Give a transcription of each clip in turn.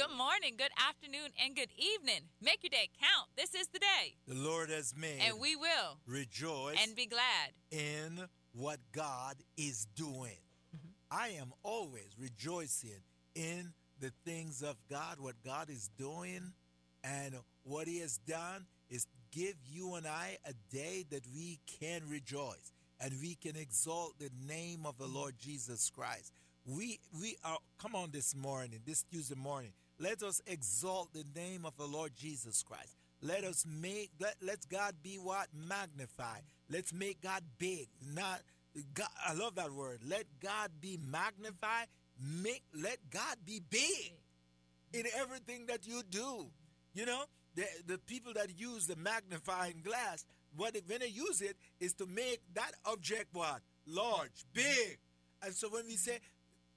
Good morning, good afternoon, and good evening. Make your day count. This is the day. The Lord has made. And we will rejoice and be glad in what God is doing. Mm-hmm. I am always rejoicing in the things of God, what God is doing, and what He has done is give you and I a day that we can rejoice and we can exalt the name of the Lord Jesus Christ. We we are come on this morning, this Tuesday morning. Let us exalt the name of the Lord Jesus Christ. Let us make let, let God be what magnified. Let's make God big. Not God, I love that word. Let God be magnified. Make let God be big in everything that you do. You know, the the people that use the magnifying glass, what they, when they use it is to make that object what large, big. And so when we say,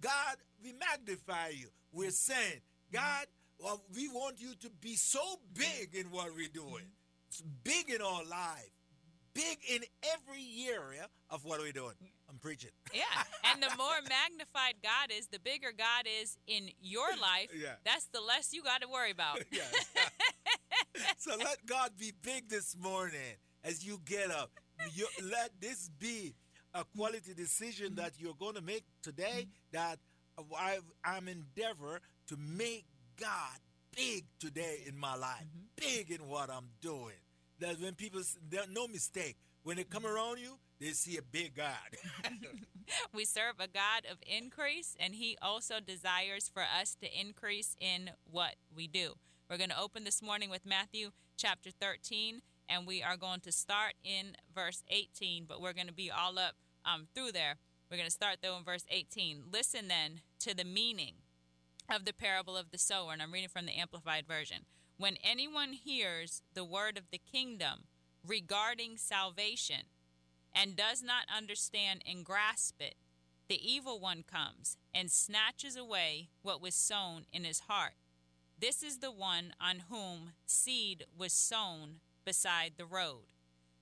God, we magnify you, we're saying, God, well, we want you to be so big in what we're doing. It's big in our life. Big in every area of what we're doing. I'm preaching. Yeah. And the more magnified God is, the bigger God is in your life. Yeah. That's the less you got to worry about. yeah. so let God be big this morning as you get up. You, let this be a quality decision that you're going to make today that I, I'm endeavor to make God big today in my life, mm-hmm. big in what I'm doing. That when people, no mistake, when they come around you, they see a big God. we serve a God of increase, and He also desires for us to increase in what we do. We're going to open this morning with Matthew chapter 13, and we are going to start in verse 18, but we're going to be all up um, through there. We're going to start though in verse 18. Listen then to the meaning of the parable of the sower, and I'm reading from the Amplified Version. When anyone hears the word of the kingdom regarding salvation and does not understand and grasp it, the evil one comes and snatches away what was sown in his heart. This is the one on whom seed was sown beside the road.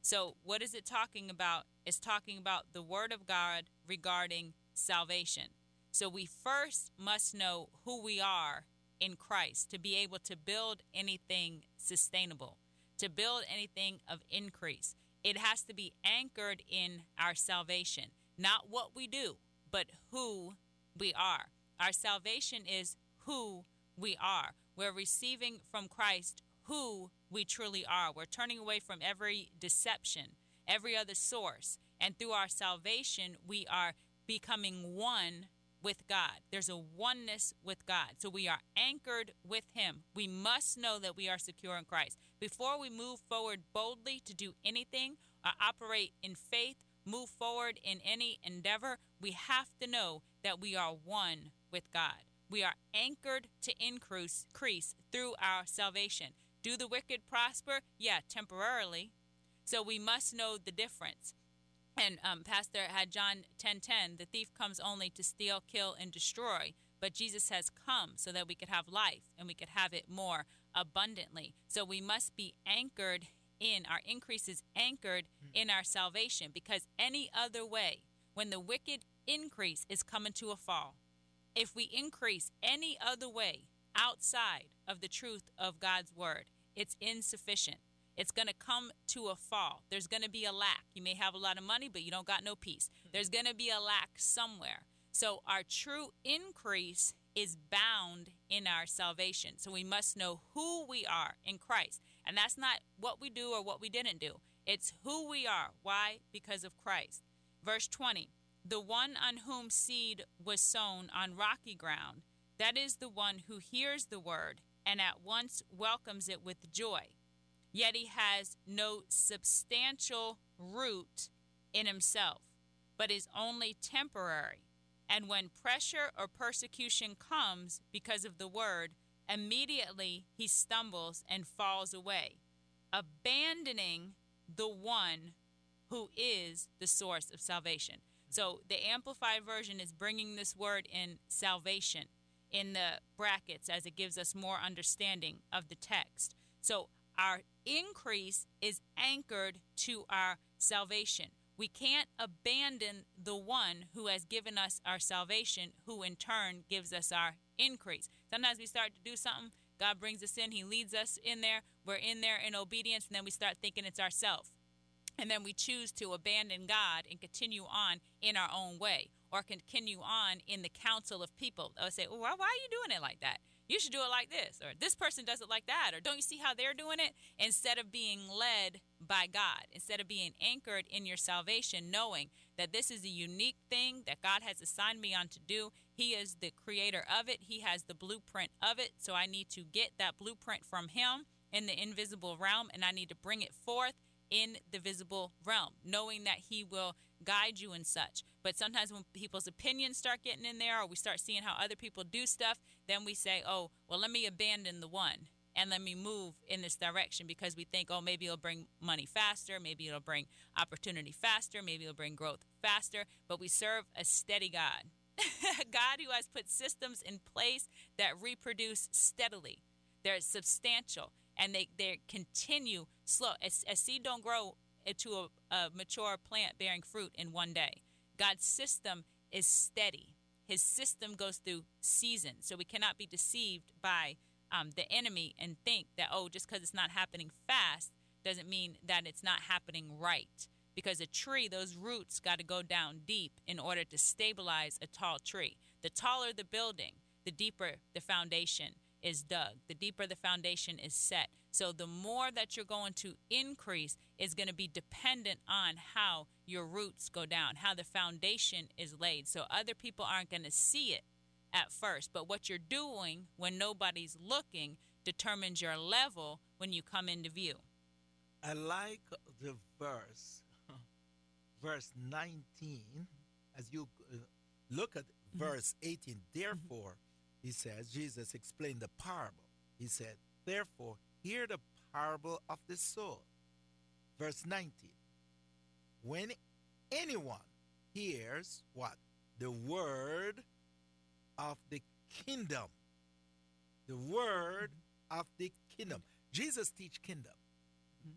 So, what is it talking about? It's talking about the word of God regarding salvation. So we first must know who we are in Christ to be able to build anything sustainable, to build anything of increase. It has to be anchored in our salvation, not what we do, but who we are. Our salvation is who we are. We're receiving from Christ who we truly are. We're turning away from every deception, every other source. And through our salvation, we are becoming one with God. There's a oneness with God. So we are anchored with Him. We must know that we are secure in Christ. Before we move forward boldly to do anything or operate in faith, move forward in any endeavor, we have to know that we are one with God. We are anchored to increase, through our salvation. Do the wicked prosper? Yeah, temporarily. So we must know the difference. And um, Pastor had John 10 10, the thief comes only to steal, kill, and destroy. But Jesus has come so that we could have life and we could have it more abundantly. So we must be anchored in, our increase is anchored in our salvation because any other way, when the wicked increase is coming to a fall, if we increase any other way outside of the truth of God's word, it's insufficient. It's going to come to a fall. There's going to be a lack. You may have a lot of money, but you don't got no peace. Mm-hmm. There's going to be a lack somewhere. So our true increase is bound in our salvation. So we must know who we are in Christ. And that's not what we do or what we didn't do. It's who we are. Why? Because of Christ. Verse 20 The one on whom seed was sown on rocky ground, that is the one who hears the word and at once welcomes it with joy yet he has no substantial root in himself, but is only temporary. And when pressure or persecution comes because of the word, immediately he stumbles and falls away, abandoning the one who is the source of salvation. So the Amplified Version is bringing this word in salvation in the brackets as it gives us more understanding of the text. So our increase is anchored to our salvation. We can't abandon the one who has given us our salvation, who in turn gives us our increase. Sometimes we start to do something, God brings us in, He leads us in there, we're in there in obedience, and then we start thinking it's ourself. And then we choose to abandon God and continue on in our own way or continue on in the counsel of people. They'll say, well, why are you doing it like that? You should do it like this, or this person does it like that, or don't you see how they're doing it? Instead of being led by God, instead of being anchored in your salvation, knowing that this is a unique thing that God has assigned me on to do. He is the creator of it, He has the blueprint of it. So I need to get that blueprint from Him in the invisible realm, and I need to bring it forth in the visible realm, knowing that He will guide you and such. But sometimes when people's opinions start getting in there, or we start seeing how other people do stuff, then we say, oh, well, let me abandon the one and let me move in this direction because we think, oh, maybe it'll bring money faster, maybe it'll bring opportunity faster, maybe it'll bring growth faster. But we serve a steady God, a God who has put systems in place that reproduce steadily. They're substantial and they, they continue slow. A, a seed don't grow into a, a mature plant bearing fruit in one day. God's system is steady. His system goes through seasons. So we cannot be deceived by um, the enemy and think that, oh, just because it's not happening fast doesn't mean that it's not happening right. Because a tree, those roots got to go down deep in order to stabilize a tall tree. The taller the building, the deeper the foundation is dug, the deeper the foundation is set. So the more that you're going to increase is going to be dependent on how your roots go down, how the foundation is laid. So other people aren't going to see it at first, but what you're doing when nobody's looking determines your level when you come into view. I like the verse, verse 19, as you uh, look at mm-hmm. verse 18. Therefore, he says, Jesus explained the parable. He said, Therefore, hear the parable of the soul. Verse 19. When anyone hears what? The word of the kingdom. The word of the kingdom. Jesus teach kingdom. Mm-hmm.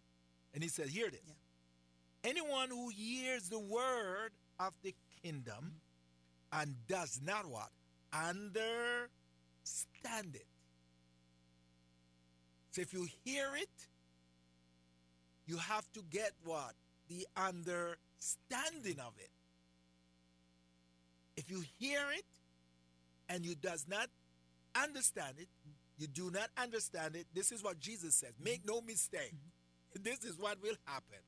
And he said, hear this. Yeah. Anyone who hears the word of the kingdom mm-hmm. and does not what? Understand it. So if you hear it, you have to get what? The understanding of it. If you hear it and you does not understand it, you do not understand it. This is what Jesus says. Make no mistake. This is what will happen.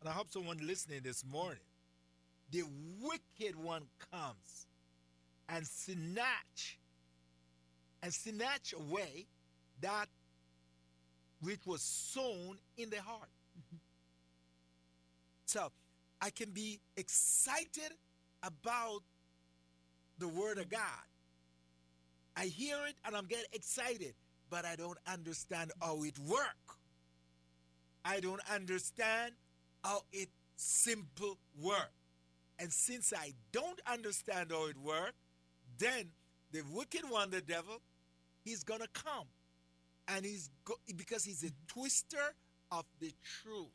And I hope someone listening this morning. The wicked one comes and snatch and snatch away that which was sown in the heart. Mm-hmm. So I can be excited about the word of God. I hear it and I'm getting excited, but I don't understand how it work. I don't understand how it simple work. And since I don't understand how it work, then the wicked one, the devil, he's gonna come and he's go- because he's a twister of the truth.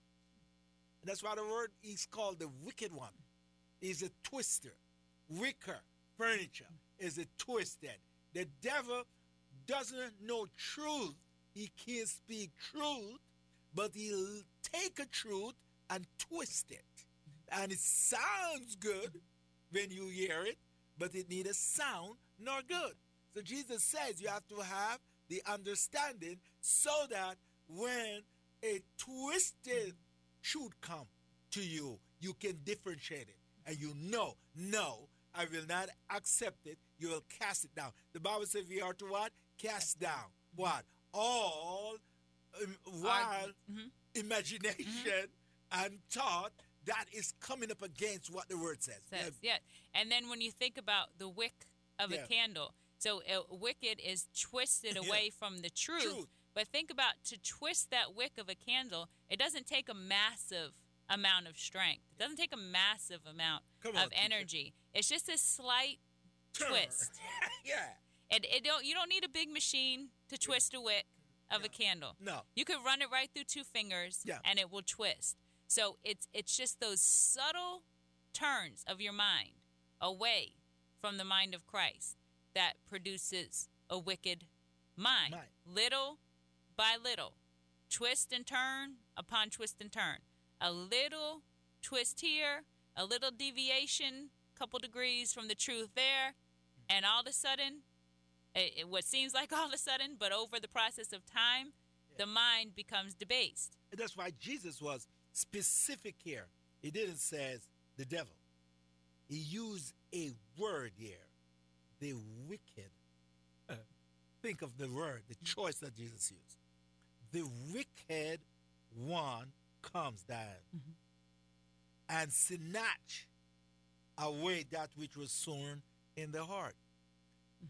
And that's why the word is called the wicked one. He's a twister. Wicker furniture is a twisted. The devil doesn't know truth. He can't speak truth, but he'll take a truth and twist it. And it sounds good when you hear it, but it neither sound nor good. So Jesus says you have to have the understanding so that when a twisted truth come to you, you can differentiate it. And you know, no, I will not accept it. You will cast it down. The Bible says we are to what? Cast down. What? All um, wild mm-hmm. imagination mm-hmm. and thought that is coming up against what the word says. says yeah. And then when you think about the wick of yeah. a candle, so uh, wicked is twisted away from the truth. truth. But think about to twist that wick of a candle, it doesn't take a massive amount of strength. It doesn't take a massive amount on, of teacher. energy. It's just a slight Turn. twist. yeah. And it don't you don't need a big machine to twist a wick of a candle. No. You could run it right through two fingers Yeah. and it will twist. So it's it's just those subtle turns of your mind away from the mind of Christ that produces a wicked mind. Mind. Little by little, twist and turn upon twist and turn. A little twist here, a little deviation, couple degrees from the truth there, and all of a sudden, it, it- what seems like all of a sudden, but over the process of time, the mind becomes debased. And that's why Jesus was specific here. He didn't say the devil. He used a word here, the wicked. Uh, think of the word, the choice that Jesus used. The wicked one comes down and snatch away that which was sown in the heart.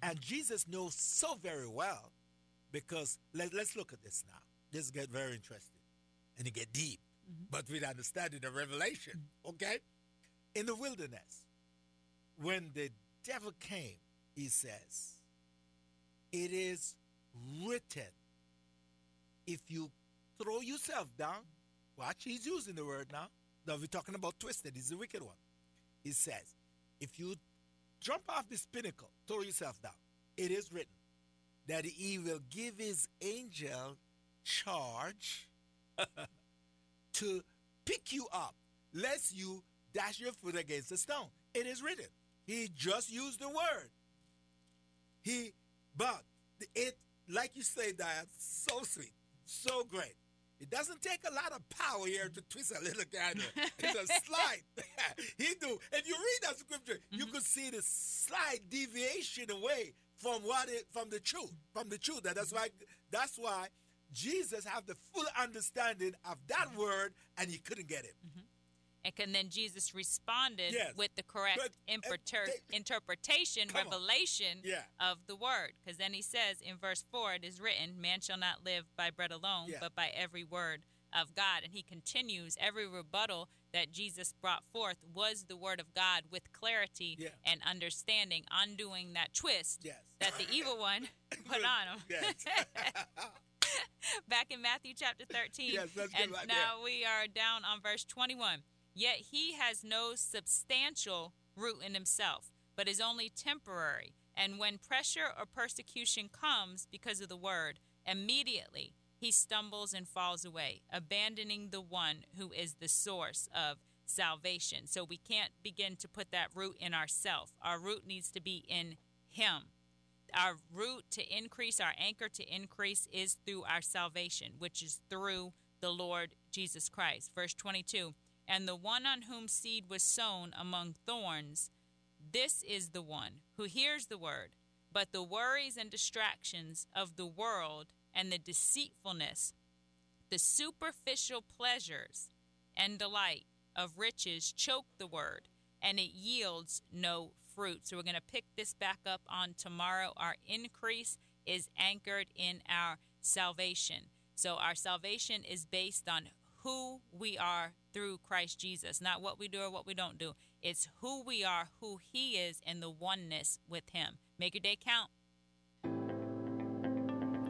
And Jesus knows so very well because let, let's look at this now. This get very interesting and it get deep, Mm-hmm. but with understanding the revelation. Mm-hmm. Okay? In the wilderness, when the devil came, he says, It is written, if you throw yourself down, watch, he's using the word now. Now we're talking about twisted, he's the wicked one. He says, if you jump off this pinnacle, throw yourself down, it is written that he will give his angel charge to pick you up, lest you dash your foot against a stone. It is written. He just used the word. He, but it, like you say, Diane, so sweet, so great. It doesn't take a lot of power here to twist a little guy. It's a slight. he do. If you read that scripture, you mm-hmm. could see the slight deviation away from what it from the truth, from the truth. And that's why that's why Jesus have the full understanding of that mm-hmm. word, and he couldn't get it. Mm-hmm. And then Jesus responded Yes. with the correct But, imperter- they- interpretation, revelation Yeah. of the word. Because then he says in verse 4, it is written, Man shall not live by bread alone, Yeah. but by every word of God. And he continues, every rebuttal that Jesus brought forth was the word of God with clarity Yeah. and understanding, undoing that twist Yes. that the evil one put on him. Back in Matthew chapter 13. Yes, let's get and right now we are down on verse 21. Yet he has no substantial root in himself, but is only temporary. And when pressure or persecution comes because of the word, immediately he stumbles and falls away, abandoning the one who is the source of salvation. So we can't begin to put that root in ourself. Our root needs to be in him our root to increase, our anchor to increase is through our salvation, which is through the Lord Jesus Christ. Verse 22 And the one on whom seed was sown among thorns, this is the one who hears the word, but the worries and distractions of the world and the deceitfulness, the superficial pleasures and delight of riches choke the word, and it yields no fruit. So we're going to pick this back up on tomorrow. Our increase is anchored in our salvation. So our salvation is based on who we are through Christ Jesus, not what we do or what we don't do. It's who we are, who He is, and the oneness with Him. Make your day count.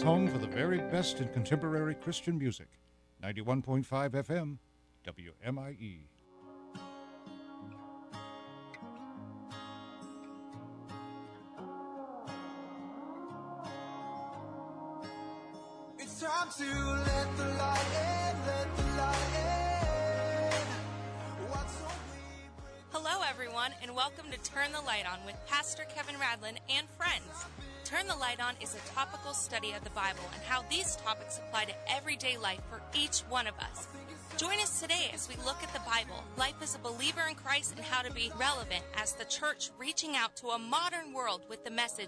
Brevard's home for the very best in contemporary Christian music. 91.5 FM, WMIE. It's time to let the light in, let the light in. We bring? Hello, everyone, and welcome to Turn the Light On with Pastor Kevin Radlin and friends. Turn the Light On is a topical study of the Bible and how these topics apply to everyday life for each one of us. Join us today as we look at the Bible, life as a believer in Christ, and how to be relevant as the church reaching out to a modern world with the message